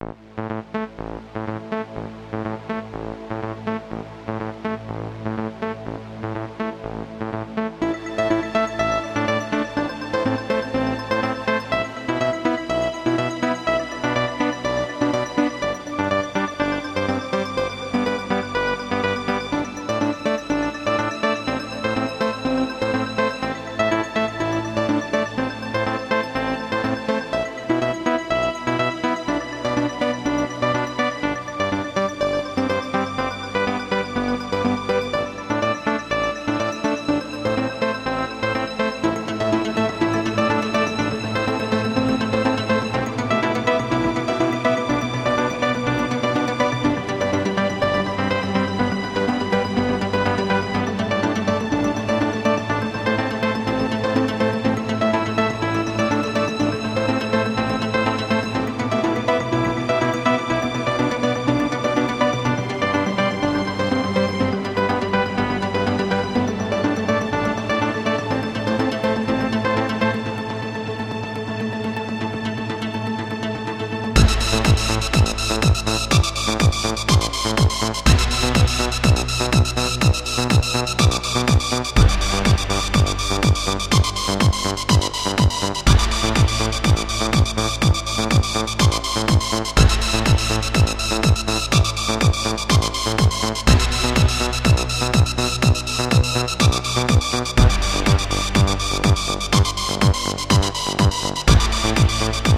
you. Thank